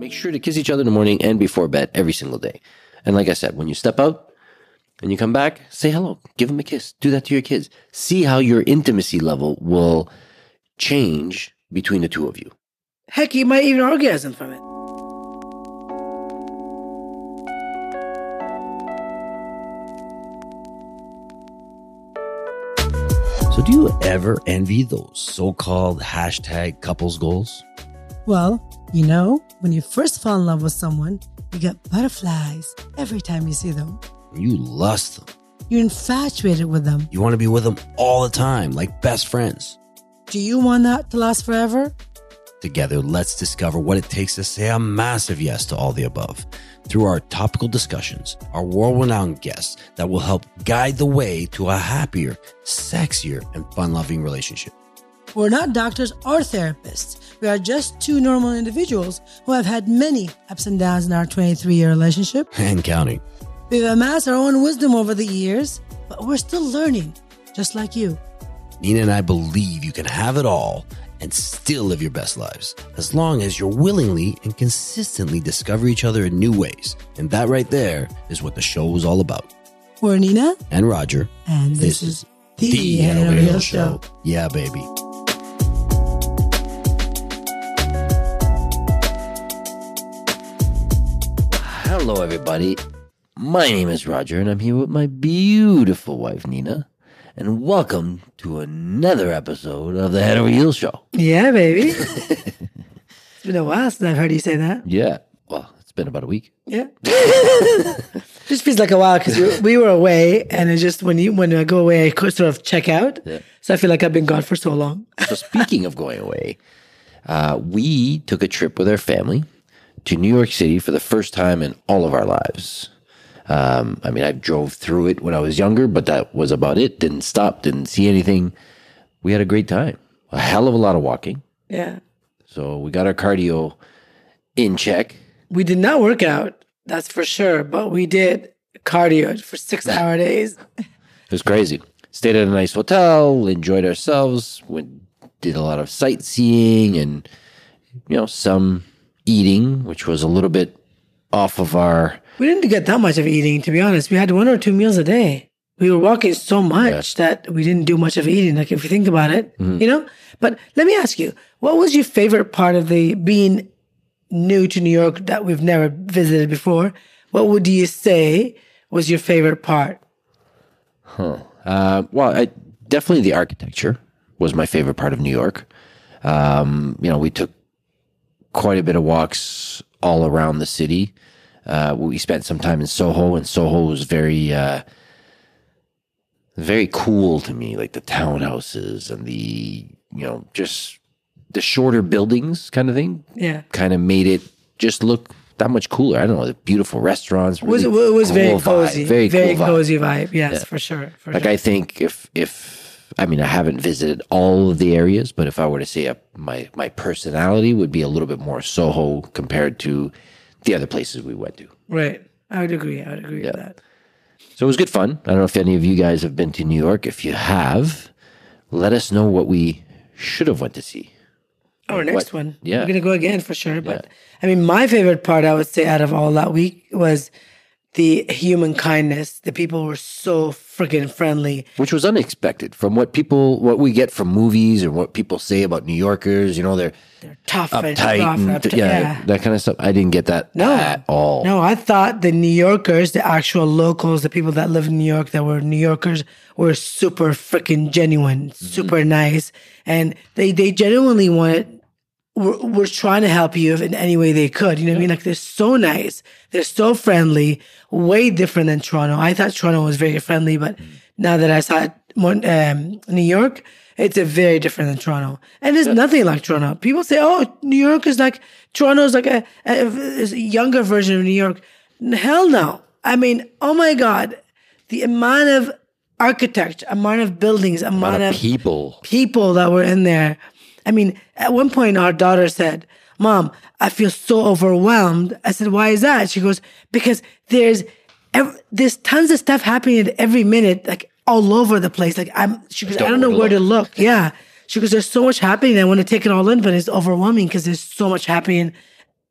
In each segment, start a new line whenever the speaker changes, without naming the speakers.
Make sure to kiss each other in the morning and before bed every single day. And like I said, when you step out and you come back, say hello, give them a kiss. Do that to your kids. See how your intimacy level will change between the two of you.
Heck, you might even orgasm from it.
So, do you ever envy those so called hashtag couples goals?
Well, you know, when you first fall in love with someone, you get butterflies every time you see them.
You lust them.
You're infatuated with them.
You want to be with them all the time, like best friends.
Do you want that to last forever?
Together, let's discover what it takes to say a massive yes to all the above through our topical discussions, our world renowned guests that will help guide the way to a happier, sexier, and fun loving relationship.
We're not doctors or therapists. We are just two normal individuals who have had many ups and downs in our 23 year relationship.
And counting.
We've amassed our own wisdom over the years, but we're still learning, just like you.
Nina and I believe you can have it all and still live your best lives as long as you're willingly and consistently discover each other in new ways. And that right there is what the show is all about.
We're Nina,
And Roger.
and this, is the,
The
Hill
Hill
Show.
Yeah, baby. Hello, everybody. My name is Roger, and I'm here with my beautiful wife, Nina. And welcome to another episode of the Henry Hill Show.
Yeah, baby. it's been a while since I've heard you say that.
Yeah. Well, it's been about a week.
Yeah. just feels like a while because we, we were away, and it's just when you when I go away, I could sort of check out.
Yeah.
So I feel like I've been gone for so long.
So, speaking of going away, uh, we took a trip with our family to New York City for the first time in all of our lives. Um, I mean, I drove through it when I was younger, but that was about it. Didn't stop, didn't see anything. We had a great time. A hell of a lot of walking.
Yeah.
So we got our cardio in check.
We did not work out, that's for sure, but we did cardio for six hour days.
It was crazy. Stayed at a nice hotel, enjoyed ourselves, went did a lot of sightseeing and you know some eating, which was a little bit off of our
We didn't get that much of eating, to be honest. We had one or two meals a day. We were walking so much that we didn't do much of eating. Like if you think about it, you know. But let me ask you, what was your favorite part of the being new to New York that we've never visited before? What would you say was your favorite part?
Uh, well, I, definitely the architecture was my favorite part of New York. Um, you know, we took quite a bit of walks all around the city. Uh, we spent some time in Soho, and Soho was very, uh, very cool to me. Like the townhouses and the, you know, just the shorter buildings kind of thing.
Yeah.
Kind of made it just look that much cooler. I don't know, the beautiful restaurants.
It was, it was
cool
very
vibe,
cozy.
very,
Very,
cool vibe.
cozy vibe. Yes, for sure. For
Like
sure.
I think if if I mean I haven't visited all of the areas, but if I were to say a, my my personality would be a little bit more Soho compared to the other places we went to.
right. I would agree. I would agree with that.
So it was good fun. I don't know if any of you guys have been to New York. If you have, let us know what we should have went to see.
Oh, our next one.
yeah.
We're gonna go again for sure. But I mean my favorite part I would say out of all that week was the human kindness. The people were so freaking friendly.
Which was unexpected from what people what we get from movies and what people say about New Yorkers. You know, they're
Tough and
uptight
rough,
and
uptight-
yeah, that kind of stuff. I didn't get that
No.
at all.
No, I thought the New Yorkers, the actual locals, the people that live in New York that were New Yorkers were super freaking genuine, super mm-hmm. nice. And they, they genuinely wanted, were, were trying to help you in any way they could. You know what I mean? Like they're so nice. They're so friendly, way different than Toronto. I thought Toronto was very friendly, but now that I saw it, Mon- um, New York, it's a very different than Toronto. And it's nothing like Toronto. People say, oh, New York is like, Toronto is like a, a, a younger version of New York. Hell no. I mean, oh my God, the amount of architecture, amount of buildings, amount,
lot of
of
people.
people that were in there. I mean, at one point, our daughter said, Mom, I feel so overwhelmed. I said, Why is that? She goes, Because there's ev- there's tons of stuff happening at every minute, like all over the place. Like I'm she goes, I don't know where to look. Yeah. She goes, There's so much happening. I want to take it all in, but it's overwhelming because there's so much happening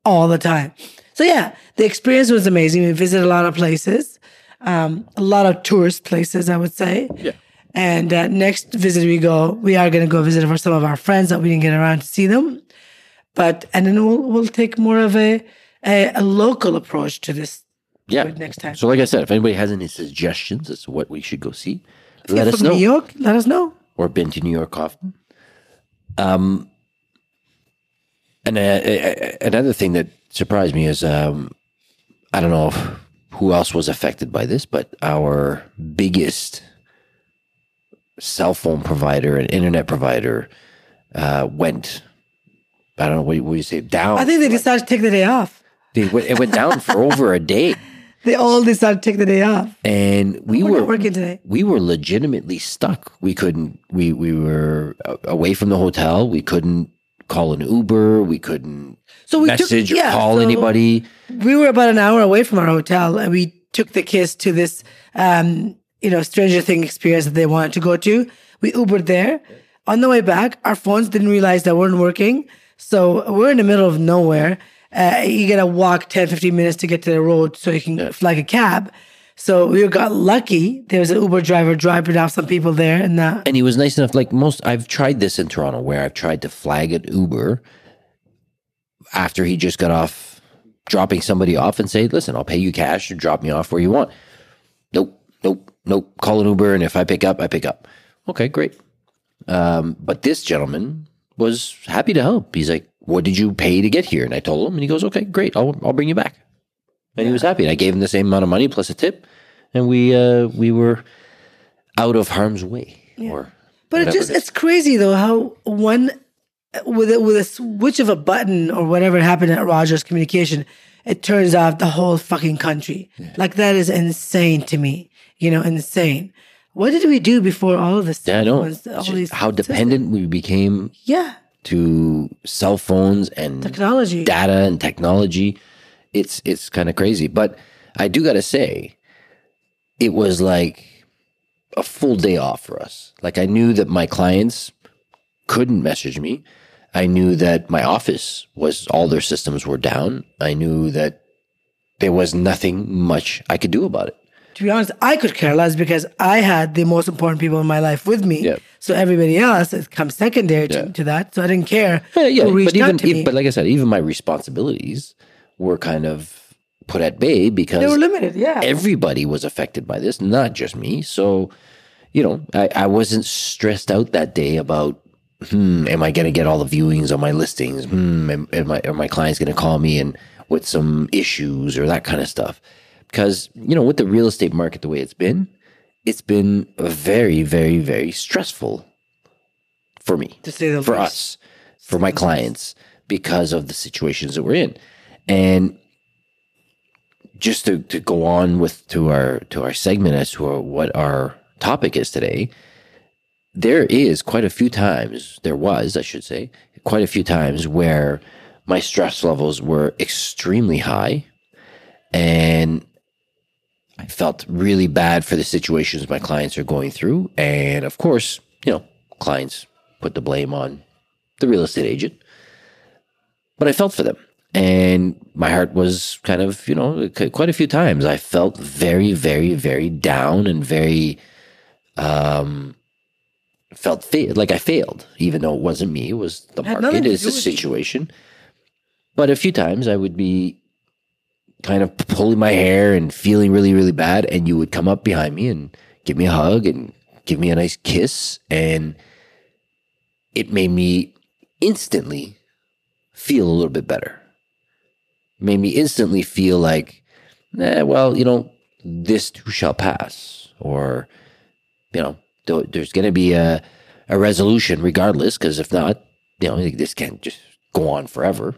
all the time. So yeah, the experience was amazing. We visited a lot of places, um, a lot of tourist places, I would say.
Yeah.
And uh, next visit we go, we are going to go visit for some of our friends that we didn't get around to see them. But and then we'll we'll take more of a a, a local approach to this.
Yeah.
next time.
So, like I said, if anybody has any suggestions as to what we should go see,
If
let us know.
New York, let us know.
Or been to New York often. Um, and uh, uh, another thing that surprised me is um, I don't know if, who else was affected by this, but our biggest cell phone provider and internet provider uh, went. I don't know what, you- what you say down.
I think they decided to take the day off.
They went- it went down for over a day.
They all decided to take the day off.
and we
We're
were
working today.
we were legitimately stuck. We couldn't. We we were away from the hotel. We couldn't call an Uber. We couldn't
So we took-
message or call
so-
anybody.
we were about an hour away from our hotel and we took the kids to this um you know stranger thing experience that they wanted to go to. We ubered there. On the way back our phones didn't realize that weren't working. So we're in the middle of nowhere. Uh, you gotta walk 10 15 minutes to get to the road so you can flag a cab. So we got lucky. There was an uber driver driving off some people there and uh,
And he was nice enough. Like most, I've tried this in Toronto, where I've tried to flag an Uber after he just got off dropping somebody off and say, "Listen, I'll pay you cash or drop me off where you want." Nope, nope, nope. Call an Uber, and if I pick up, I pick up. Okay, great. Um, but this gentleman was happy to help. He's like, "What did you pay to get here?" And I told him, and he goes, "Okay, great. I'll I'll bring you back." And he was happy. And I gave him the same amount of money plus a tip, and we uh, we were out of harm's way. Or
But it just
it
it's crazy though how one with a, with a switch of a button or whatever happened at Rogers Communication, it turns off the whole fucking country. Like that is insane to me. You know, insane. What did we do before all of this?
Yeah, I know.
was- All these
how dependent we became
Yeah,
to cell phones and
technology.
data and technology. It's it's kind of crazy. But I do got to say, it was like a full day off for us. Like I knew that my clients couldn't message me. I knew that my office was all their systems were down. I knew that there was nothing much I could do about it.
to be honest, I could care less because I had the most important people in my life with me.
Yeah.
So everybody else comes secondary to,
Yeah.
to that. So I didn't care
Yeah, yeah, but even e-
me.
but like I said, even my responsibilities were kind of put at bay because
they were limited. Yeah.
everybody was affected by this, not just me. So, you know, I, I wasn't stressed out that day about, hmm, am I going to get all the viewings on my listings? Hmm, am, am I, are my clients going to call me and with some issues or that kind of stuff? Because, you know, with the real estate market the way it's been, it's been very, very, very stressful for me
to say the
for
least.
us, for my clients, because of the situations that we're in. And just to, to go on with to our to our segment as to what our topic is today, there is quite a few times there was, I should say, quite a few times where my stress levels were extremely high and I felt really bad for the situations my clients are going through. And of course, you know, clients put the blame on the real estate agent. But I felt for them. And my heart was kind of, you know, quite a few times I felt very, very, very down and very, um, felt fa- like I failed, even though it wasn't me. It was the market, it's the situation. But a few times I would be kind of pulling my hair and feeling really, really bad. And you would come up behind me and give me a hug and give me a nice kiss. And it made me instantly feel a little bit better. Made me instantly feel like, eh, well, you know, this too shall pass. Or, you know, there's going to be a, a resolution regardless, because if not, you know, this can't just go on forever.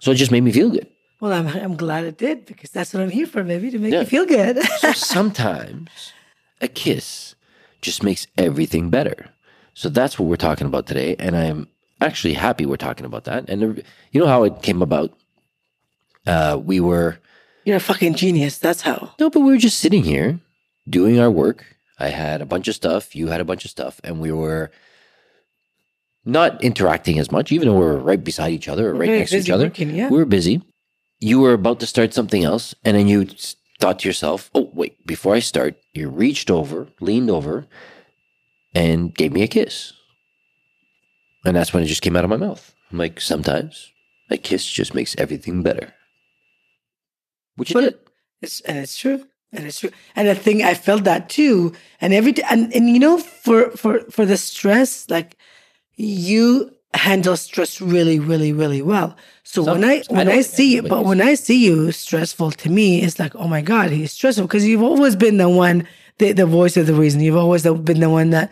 So it just made me feel good.
Well, I'm I'm glad it did because that's what I'm here for, maybe to make
Yeah.
you feel good.
So sometimes a kiss just makes everything better. So that's what we're talking about today. And I'm actually happy we're talking about that. And you know how it came about? Uh, we were,
You're a fucking genius. That's how.
no, but we were just sitting here doing our work. I had a bunch of stuff. You had a bunch of stuff. And we were not interacting as much, even though we were right beside each other or right next to each other.
working, yeah.
We were busy. You were about to start something else, and then you thought to yourself, "Oh, wait! Before I start," you reached over, leaned over, and gave me a kiss. And that's when it just came out of my mouth. I'm like, sometimes a kiss just makes everything better. Which it
But-
did.
It's, and it's true. And it's true. And I think I felt that too. And every t- and, and you know, for for for the stress, like you handle stress really, really, really well. So when I
Sometimes. I
when I, see you,
but
but when I see you stressful to me, it's like, oh my God, he's stressful. Because you've always been the one, the, the voice of the reason. You've always been the one that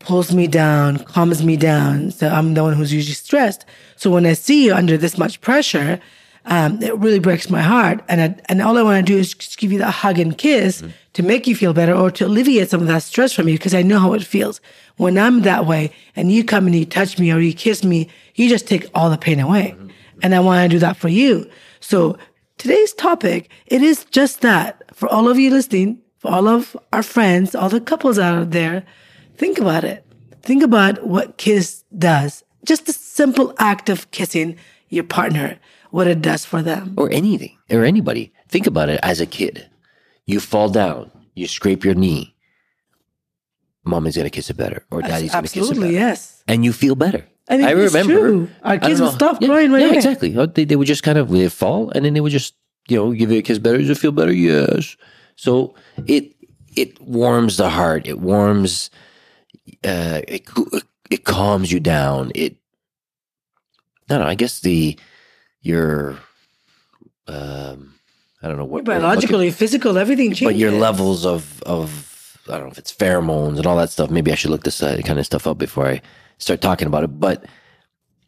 pulls me down, calms me down. So I'm the one who's usually stressed. So when I see you under this much pressure, um, it really breaks my heart. And I, and all I want to do is just give you that hug and kiss mm-hmm. to make you feel better or to alleviate some of that stress from you because I know how it feels. When I'm that way and you come and you touch me or you kiss me, you just take all the pain away. Mm-hmm. Mm-hmm. And I want to do that for you. So today's topic, it is just that for all of you listening, for all of our friends, all the couples out there, think about it. Think about what kiss does. Just the simple act of kissing your partner, what it does for them.
or anything or anybody. Think about it as a kid. You fall down, you scrape your knee. Mommy's gonna kiss it better, or daddy's gonna kiss it better,
yes.
and you feel better.
I think it's true. Our
I don't
kids would stop
Yeah,
crying right
Yeah,
away.
exactly. Uh, They, they would just kind of they fall, and then they would just you know give you a kiss better. Does it feel better? Yes. So it it warms the heart. It warms. Uh, it it calms you down. It. I don't know. I guess the your. Um, I don't know what looking-
Biologically, physical, everything changes.
but your levels of of I don't know if it's pheromones and all that stuff. Maybe I should look this uh, kind of stuff up before I start talking about it. But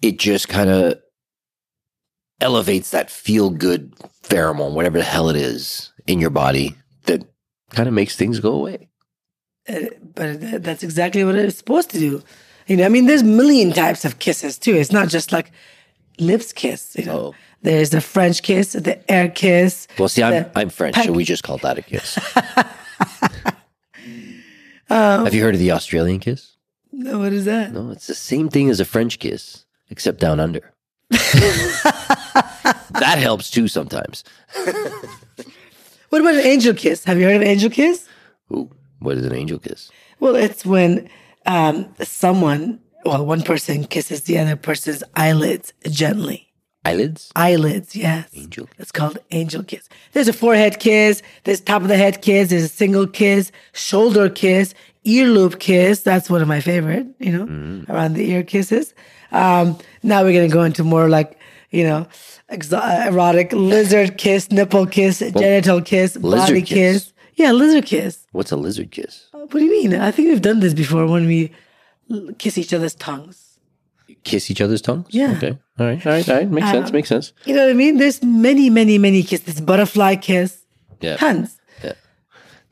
it just kind of elevates that feel good pheromone, whatever the hell it is in your body that kind of makes things go away.
Uh, but that's exactly what it's supposed to do. You know, I mean, there's million types of kisses too. It's not just like lips kiss. You know,
Oh.
there's the French kiss, the air kiss.
Well, see, I'm I'm French,
peck-
so we just call that a kiss. Have you heard of the Australian kiss?
No, what is that?
No, it's the same thing as a French kiss, except down under. that helps too sometimes.
What about an angel kiss? Have you heard of angel kiss?
Ooh, what is an angel kiss?
Well, it's when um, someone, well, one person kisses the other person's eyelids gently.
Eyelids?
Eyelids, yes.
Angel.
It's called angel kiss. There's a forehead kiss, there's top of the head kiss, there's a single kiss, shoulder kiss, ear loop kiss. That's one of my favorite, you know,
Mm-hmm.
around the ear kisses. Um, now we're going to go into more like, you know, exo- erotic lizard kiss, nipple kiss, genital kiss, body kiss.
kiss.
Yeah, lizard kiss.
What's a lizard kiss?
What do you mean? I think we've done this before when we kiss each other's tongues.
Kiss each other's tongues?
Yeah.
Okay. All right. All right. All right. Makes sense. Makes sense.
You know what I mean? There's many, many, many kisses. Butterfly kiss,
Yeah.
tons. Yeah.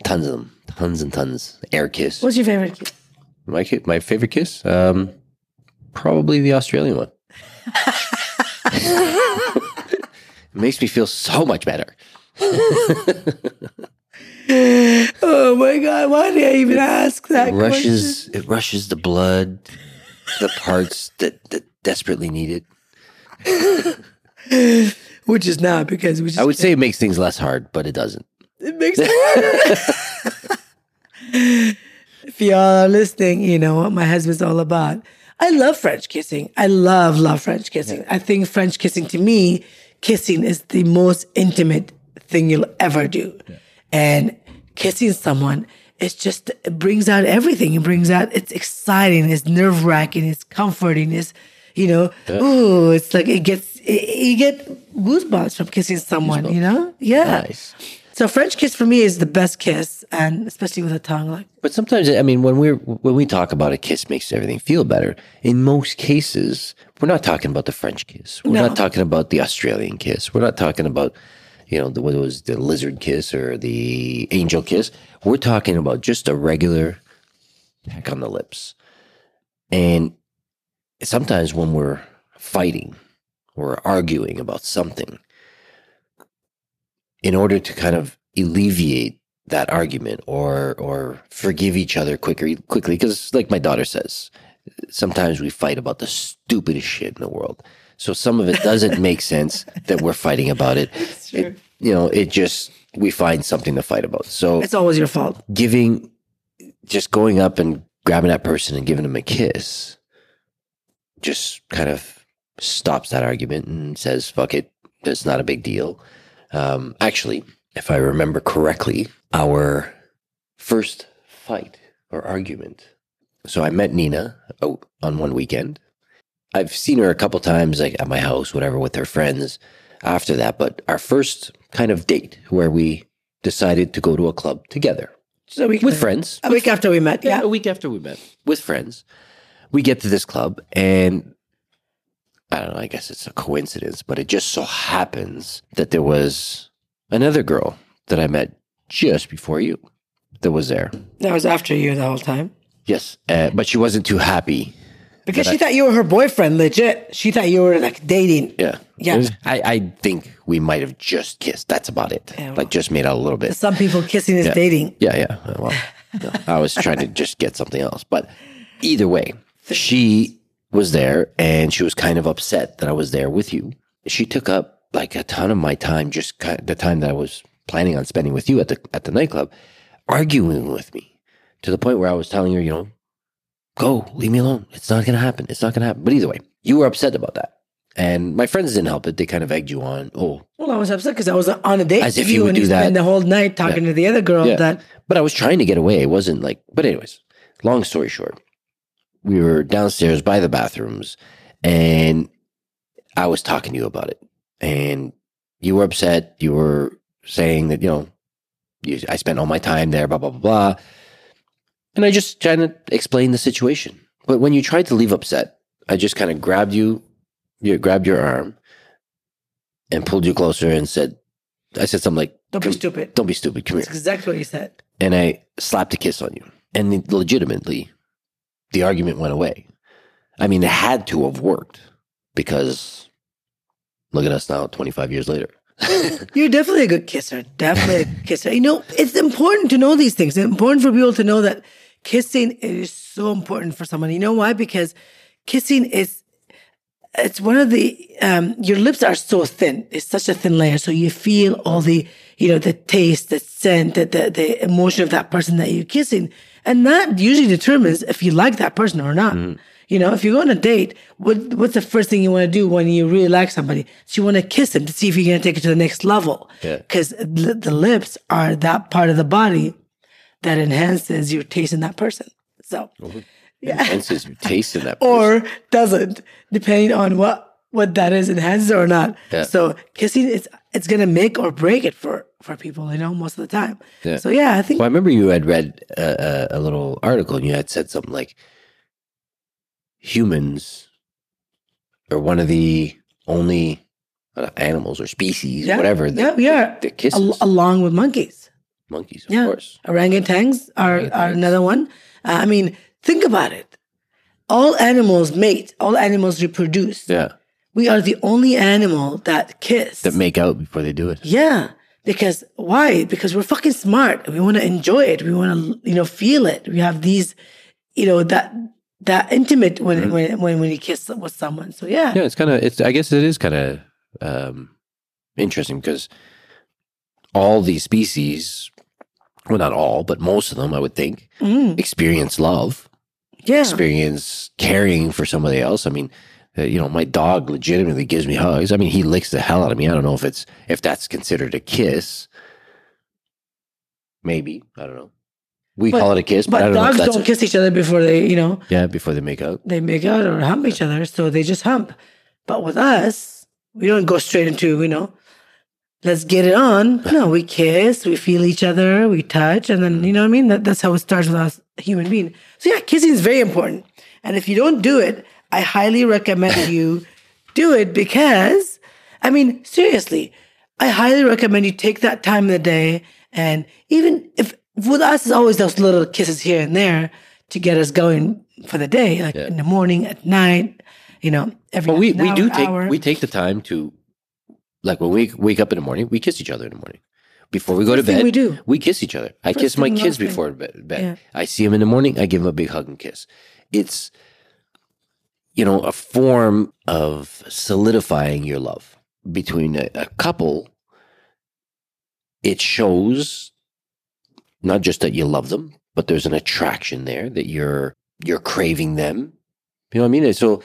Tons of them. Tons and tons. Air kiss.
What's your favorite kiss?
My ki- my favorite kiss? Um, probably the Australian one. it makes me feel so much better.
Oh my god! Why did I even ask that?
It rushes. It rushes the blood, the parts that, that desperately need it.
Which is not because we just
I would say it makes things less hard, but it doesn't.
it makes it if y'all are listening, you know what my husband's all about. I love French kissing. I love love French kissing. I think French kissing to me, kissing is the most intimate thing you'll ever do, and kissing someone. It's just it brings out everything. It brings out it's exciting, it's nerve wracking, it's comforting, it's you know, ooh, it's like it gets it, you get goosebumps from kissing someone, you know? Yeah.
Nice.
So French kiss for me is the best kiss, and especially with a tongue. Like
But sometimes, I mean, when we're when we talk about a kiss makes everything feel better. In most cases, we're not talking about the French kiss. We're
No.
not talking about the Australian kiss. We're not talking about, you know, the what was the lizard kiss or the angel kiss. We're talking about just a regular peck on the lips. And sometimes when we're fighting or arguing about something, in order to kind of alleviate that argument or or forgive each other quicker quickly because like my daughter says sometimes we fight about the stupidest shit in the world. So some of it doesn't make sense that we're fighting about it. It- you know, it just we find something to fight about. So
It's always your fault.
giving, just going up and grabbing that person and giving them a kiss, just kind of stops that argument and says, "Fuck it, it's not a big deal." Um, actually, if I remember correctly, our first fight or argument. So I met Nina out on one weekend. I've seen her a couple times, like at my house, whatever, with her friends. After that, but our first kind of date where we decided to go to a club together
So we
with friends.
A week after we met.
Yeah,
Yeah.
a week after we met with friends, we get to this club, and I don't know. I guess it's a coincidence, but it just so happens that there was another girl that I met just before you that was there.
That was after you the whole time.
Yes, uh, but she wasn't too happy.
Because she thought you were her boyfriend, legit. She thought you were like dating.
Yeah,
Yeah.
Was- I, I think we might have just kissed. That's about it.
Yeah, well.
like just made out a little bit.
Some people kissing is dating.
Yeah, yeah. Uh, Well, no, I was trying to just get something else. But either way, she was there and she was kind of upset that I was there with you. She took up like a ton of my time, just kind the time that I was planning on spending with you at the at the nightclub, arguing with me to the point where I was telling her, you know, go, leave me alone. It's not going to happen. It's not going to happen. But either way, you were upset about that. And my friends didn't help it. They kind of egged you on. Oh,
Well, I was upset because I was on a date
As if you would
and
do that.
spend the whole night talking to the other girl
Yeah.
that
But I was trying to get away. It wasn't like, but anyways, long story short, we were downstairs by the bathrooms and I was talking to you about it. And you were upset. You were saying that, you know, you, I spent all my time there, blah, blah, blah, blah. And I just trying to explain the situation. But when you tried to leave upset, I just kind of grabbed you, you grabbed your arm and pulled you closer and said, I said something like,
don't be stupid.
don't be stupid. Come here
That's exactly what you said.
and I slapped a kiss on you. And legitimately, the argument went away. I mean, it had to have worked because look at us now, 25 years later.
You're definitely a good kisser. Definitely a kisser. You know, it's important to know these things. It's important for people to know that kissing is so important for someone. You know why? Because kissing is it's one of the um your lips are so thin. It's such a thin layer. So you feel all the, you know, the taste, the scent, the the, the emotion of that person that you're kissing. And that usually determines if you like that person or not. You know, if you go on a date, what what's the first thing you want to do when you really like somebody? So you want to kiss them to see if you're going to take it to the next level.
Yeah.
Because the, the lips are that part of the body that enhances your taste in that person. So, yeah,
Enhances your taste in that. person.
or doesn't, depending on what what that is, enhances or not.
Yeah.
So kissing, it's it's gonna make or break it for for people. You know, most of the time.
Yeah.
So yeah, I think
Well, I remember you had read a, a, little article and you had said something like humans are one of the only uh, animals or species,
yeah,
whatever,
Yeah,
that,
we are
that kisses.
al- along with monkeys.
Monkeys, of
Yeah.
course.
Orangutans are, are another one. Uh, I mean, think about it. All animals mate. All animals reproduce.
Yeah.
We are the only animal that kiss.
That make out before they do it.
yeah. Because why? Because we're fucking smart. We want to enjoy it. We want to, you know, feel it. We have these, you know, that that intimate when when when when you kiss with someone. So yeah,
Mm-hmm. Yeah, it's kind of. It's. I guess it is kind of um, interesting because all these species, well, not all, but most of them, I would think,
Mm,
experience love,
yeah,
experience caring for somebody else. I mean, uh, you know, my dog legitimately gives me hugs. I mean, he licks the hell out of me. I don't know if it's if that's considered a kiss. Maybe I don't know. We
But-
call it a kiss, but,
But
I don't
dogs don't
a-
kiss each other before they, you know,
yeah before they make out.
they make out or hump each other. So they just hump. But with us, we don't go straight into, you know, let's get it on. No, we kiss, we feel each other, we touch, and then, you know what I mean? That, that's how it starts with us, human being. So yeah, kissing is very important. And if you don't do it, I highly recommend you do it because, I mean, seriously, I highly recommend you take that time of the day. And even if with us, it's always those little kisses here and there to get us going for the day, like in the morning, at night, you know, every
But we, we
hour,
do take
hour.
we take the time to like when we wake up in the morning, we kiss each other in the morning. Before we go to
First
bed,
we do.
we kiss each other. I kiss my kids before bed. bed.
Yeah.
I see them in the morning, I give them a big hug and kiss. It's you know, a form of solidifying your love between a, a couple. It shows not just that you love them, but there's an attraction there that you're you're craving them. You know what I mean? So,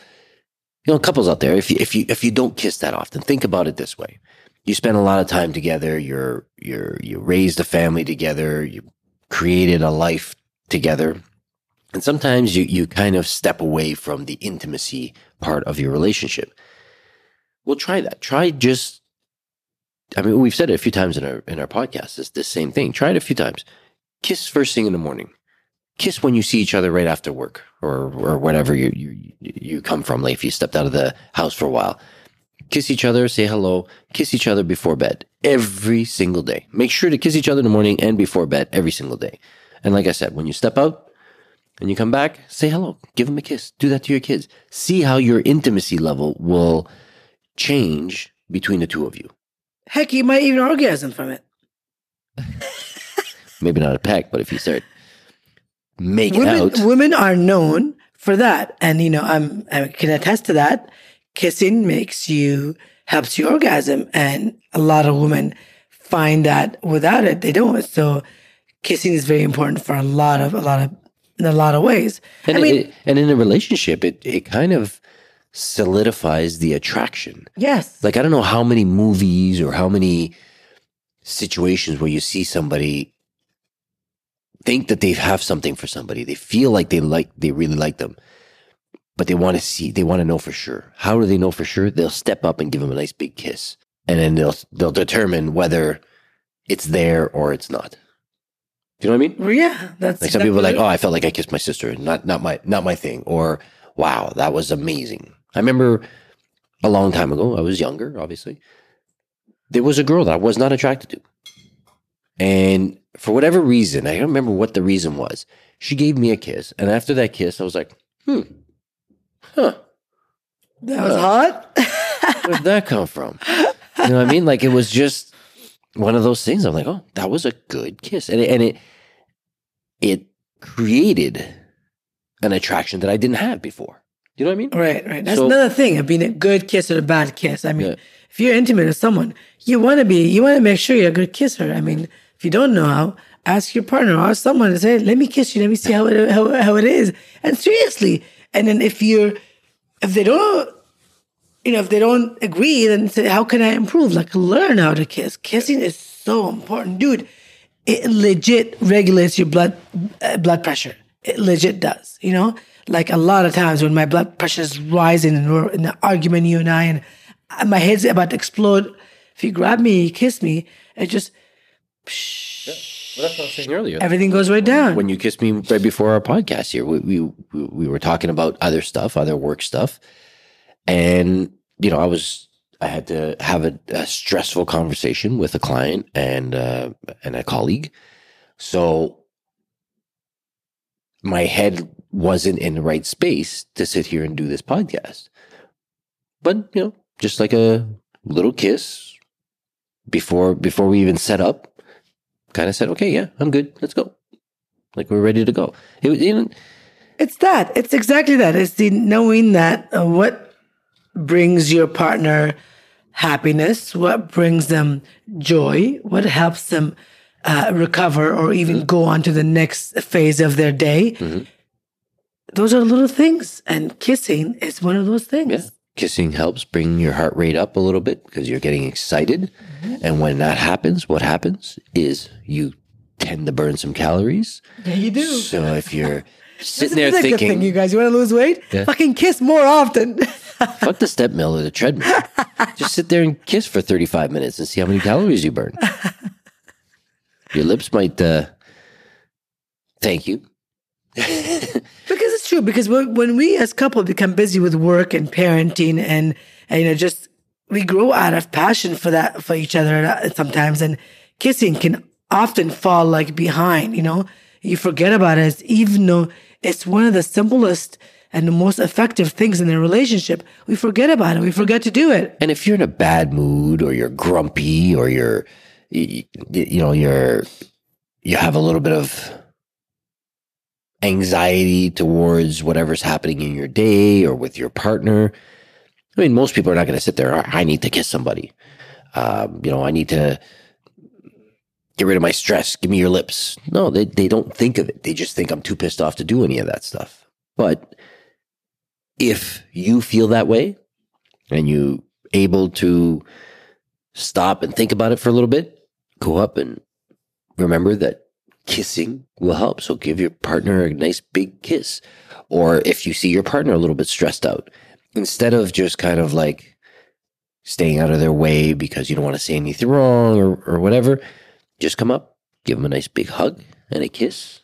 you know, couples out there, if you if you if you don't kiss that often, think about it this way: you spend a lot of time together. You're you're you raised a family together. You created a life together, and sometimes you you kind of step away from the intimacy part of your relationship. Well, try that. Try just. I mean, we've said it a few times in our in our podcast. It's the same thing. Try it a few times. Kiss first thing in the morning kiss when you see each other right after work or or whatever you you you come from. Like if you stepped out of the house for a while, kiss each other, say hello, kiss each other before bed every single day. Make sure to kiss each other in the morning and before bed every single day. And like I said, when you step out and you come back, say hello, give them a kiss. Do that to your kids. See how your intimacy level will change between the two of you.
Heck, you might even orgasm from it.
Maybe not a peck, but if you start making
women,
out,
women are known for that, and you know, I'm I can attest to that. Kissing makes you helps you orgasm, and a lot of women find that without it they don't. So, kissing is very important for a lot of a lot of in a lot of ways.
and
I mean,
it, and in a relationship, it it kind of solidifies the attraction.
yes,
like I don't know how many movies or how many situations where you see somebody think that they have something for somebody. They feel like they like they really like them. But they want to see they want to know for sure. How do they know for sure? They'll step up and give them a nice big kiss. And then they'll they'll determine whether it's there or it's not. Do you know what I mean?
Yeah, that's
Like some people are like, oh, I felt like I kissed my sister, not not my not my thing, or wow, that was amazing. I remember a long time ago. I was younger, obviously. There was a girl that I was not attracted to, and for whatever reason, I don't remember what the reason was. She gave me a kiss, and after that kiss, I was like, hmm, huh,
that was hot.
where'd that come from? You know what I mean? Like it was just one of those things. I'm like, oh, that was a good kiss, and it, and it it created an attraction that I didn't have before. You know what I mean?
Right, right. That's
So-
another thing of being a good kiss or a bad kiss. I mean,
Yeah.
if you're intimate with someone, you want to be, you want to make sure you're a good kisser. I mean, if you don't know how, ask your partner or someone to say, "Let me kiss you. Let me see how it how, how it is." And seriously, and then if you're, if they don't, you know, if they don't agree, then say, "How can I improve?" Like learn how to kiss. Kissing is so important, dude. It legit regulates your blood uh, blood pressure. It legit does. You know, like a lot of times when my blood pressure is rising and we're in an argument, you and I, and my head's about to explode. If you grab me, kiss me, it just
Well, that's what I was saying earlier.
everything goes right down.
when you kissed me right before our podcast here, we, we we we were talking about other stuff, other work stuff, and you know, I was I had to have a, a stressful conversation with a client and uh, and a colleague, so my head wasn't in the right space to sit here and do this podcast. But you know, just like a little kiss before before we even set up, kind of said, "Okay, yeah, I'm good. Let's go." Like we're ready to go. It was, you know,
It's that. It's exactly that. It's the knowing that uh, what brings your partner happiness, what brings them joy, what helps them uh, recover or even go on to the next phase of their day. Those are little things, and kissing is one of those things.
yeah, kissing helps bring your heart rate up a little bit because you're getting excited. And when that happens, what happens is you tend to burn some calories.
Yeah, you do.
So if you're sitting there thinking,
thing, you guys. You want to lose weight?
Yeah.
Fucking kiss more often.
fuck the step mill or the treadmill, just sit there and kiss for 35 minutes and see how many calories you burn. Your lips might uh, thank you.
True. Because when, when we as couple become busy with work and parenting and, and you know just we grow out of passion for that for each other uh, sometimes, and kissing can often fall like behind. You know, you forget about it, even though it's one of the simplest and the most effective things in a relationship. We forget about it. We forget to do it.
And if you're in a bad mood or you're grumpy or you're, you, you know, you're, you have a little bit of anxiety towards whatever's happening in your day or with your partner. I mean, most people are not going to sit there. I need to kiss somebody. Um, you know, I need to get rid of my stress. Give me your lips. No, they, they don't think of it. They just think I'm too pissed off to do any of that stuff. But if you feel that way and you able to stop and think about it for a little bit, go up and remember that kissing will help. So give your partner a nice big kiss. Or if you see your partner a little bit stressed out, instead of just kind of like staying out of their way because you don't want to say anything wrong or, or whatever, just come up, give them a nice big hug and a kiss,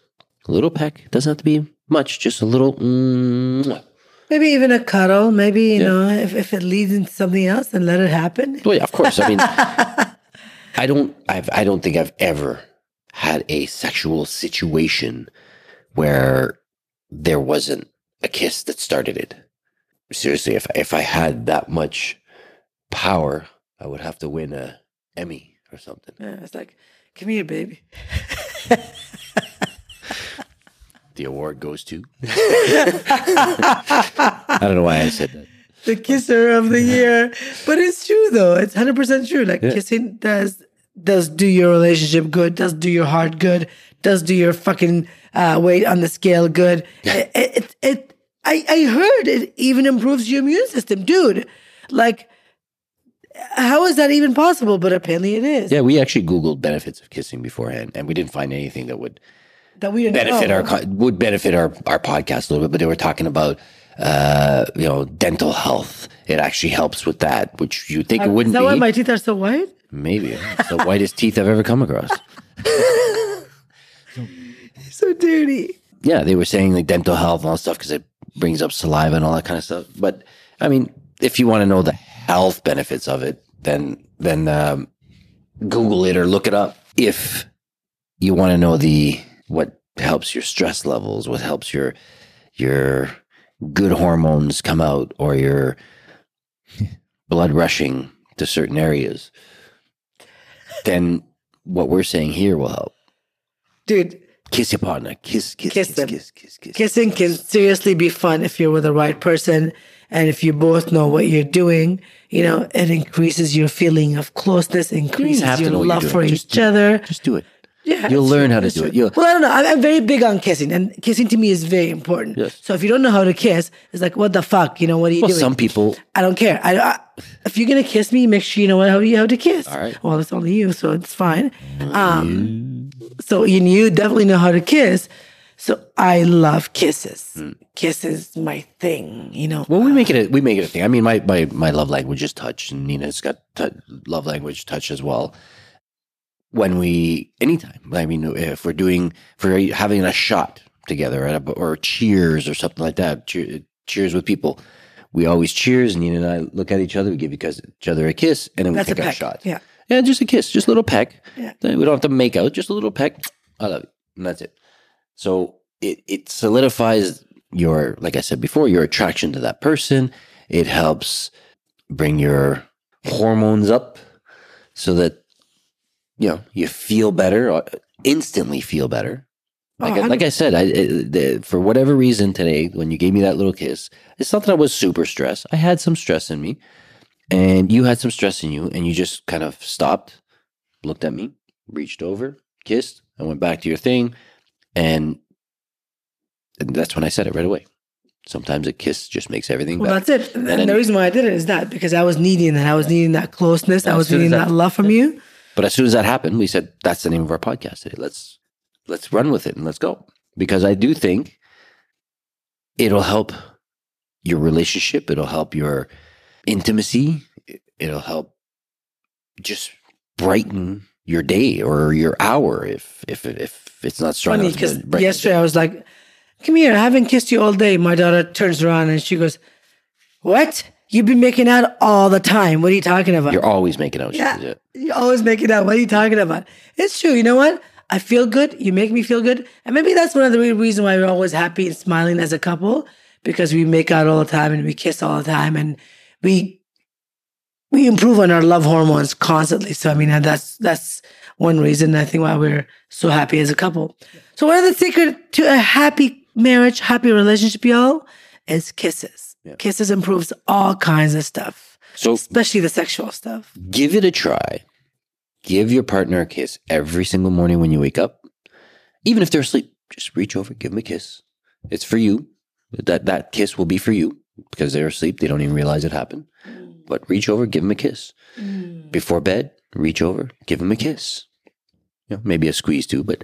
a little peck. Doesn't have to be much, just a little. Mm,
Maybe even a cuddle. Maybe, you yeah. know, if, if it leads into something else, then let it happen.
Well, yeah, of course. I mean, I don't, I've, I don't think I've ever had a sexual situation where there wasn't a kiss that started it. Seriously, if if I had that much power, I would have to win a Emmy or something.
Yeah, it's like, come here, baby.
the award goes to. I don't know why I said that.
The kisser of the year, but it's true though. It's hundred percent true. Like yeah. kissing does does do your relationship good, does do your heart good, does do your fucking uh, weight on the scale good. It, it, it, I, I heard it even improves your immune system, dude. Like, how is that even possible? But apparently it is.
Yeah, we actually Googled benefits of kissing beforehand, and we didn't find anything that would
that we
benefit know. our would benefit our our podcast a little bit. But they were talking about uh, you know dental health. It actually helps with that, which you think uh, it wouldn't.
Is that
be.
why my teeth are so white?
Maybe it's the whitest teeth I've ever come across.
so dirty.
Yeah, they were saying like dental health and all that stuff because it brings up saliva and all that kind of stuff. But I mean, if you want to know the health benefits of it, then then um, Google it or look it up. If you want to know the what helps your stress levels, what helps your your good hormones come out, or your blood rushing to certain areas, then what we're saying here will help.
Dude,
kiss your partner. Kiss, kiss, kiss, kiss, them. kiss, kiss, kiss.
Kissing can seriously be fun if you're with the right person and if you both know what you're doing. You know, it increases your feeling of closeness, increases you your love for just each other.
Just do it. Yeah, you'll learn how to do true. it. You'll,
well, I don't know. I'm, I'm, very big on kissing, and kissing to me is very important. Yes. So if you don't know how to kiss, it's like, what the fuck? You know, what are you
well,
doing?
Some people.
I don't care. I, I, if you're gonna kiss me, make sure you know how you how to kiss.
All right.
Well, it's only you, so it's fine. Um, so you, you definitely know how to kiss. So I love kisses. Mm. Kisses my thing, you know.
Well, we make it a, we make it a thing. I mean, my my my love language is touch, and Nina's got t- love language touch as well when we anytime. I mean, if we're doing if we're having a shot together a, or cheers or something like that, cheer, cheers with people. We always cheers, and Nina and I look at each other. We give each other a kiss, and then we take a our shot.
Yeah,
yeah, just a kiss, just a little peck.
Yeah,
we don't have to make out, just a little peck. I love you, and that's it. So it it solidifies your, like I said before, your attraction to that person. It helps bring your hormones up so that you know, you feel better, uh, instantly feel better. Like, oh, I, like I said, I, the, for whatever reason today, when you gave me that little kiss, it's not that I was super stressed. I had some stress in me, and you had some stress in you, and you just kind of stopped, looked at me, reached over, kissed, and went back to your thing, and, and that's when I said it right away. Sometimes a kiss just makes everything
well,
better.
that's it. And, and the reason why I did it is that because I was needing that. I was needing that closeness. I was needing that, that love from you.
But as soon as that happened, we said, that's the name of our podcast today. Let's let's run with it and let's go. Because I do think it'll help your relationship, it'll help your intimacy, it'll help just brighten your day or your hour if if if it's not strong
Funny because yesterday I was like, "Come here, I haven't kissed you all day." My daughter turns around and she goes, "What?" You've been making out all the time. What are you talking about?
You're always making out.
Yeah. You're always making out. What are you talking about? It's true. You know what? I feel good. You make me feel good. And maybe that's one of the reasons why we're always happy and smiling as a couple because we make out all the time and we kiss all the time and we we improve on our love hormones constantly. So I mean that's that's one reason I think why we're so happy as a couple. So what are the secret to a happy marriage, happy relationship, y'all, is kisses.
Yeah.
Kisses improves all kinds of stuff,
So
especially the sexual stuff.
give it a try. Give your partner a kiss every single morning when you wake up. Even if they're asleep, just reach over, give them a kiss. It's for you. That that kiss will be for you because they're asleep. They don't even realize it happened. Mm. But reach over, give them a kiss. Mm. Before bed, reach over, give them a kiss. You know, maybe a squeeze too, but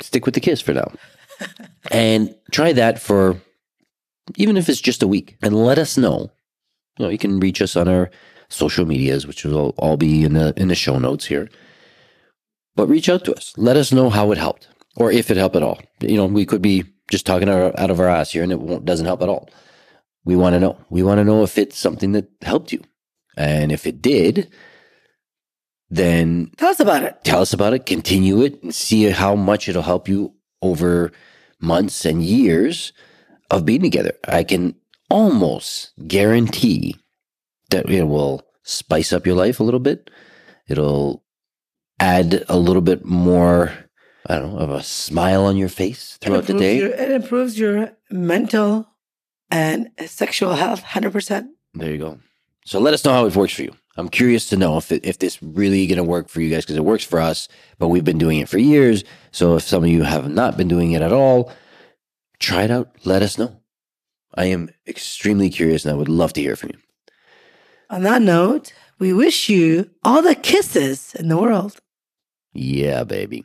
stick with the kiss for now. and try that for even if it's just a week and let us know. You know, you can reach us on our social medias, which will all be in the in the show notes here. But reach out to us. Let us know how it helped, or if it helped at all. You know, we could be just talking our, out of our ass here, and it won't, doesn't help at all. We want to know. We want to know if it's something that helped you, and if it did, then
Tell us about it.
tell us about it. Continue it, and see how much it'll help you over months and years of being together. I can almost guarantee that it will spice up your life a little bit. It'll add a little bit more, I don't know, of a smile on your face throughout the day.
Your, it improves your mental and sexual health 100%.
There you go. So let us know how it works for you. I'm curious to know if it, if this really going to work for you guys because it works for us, but we've been doing it for years. So if some of you have not been doing it at all, try it out. Let us know. I am extremely curious and I would love to hear from you.
On that note, we wish you all the kisses in the world.
Yeah, baby.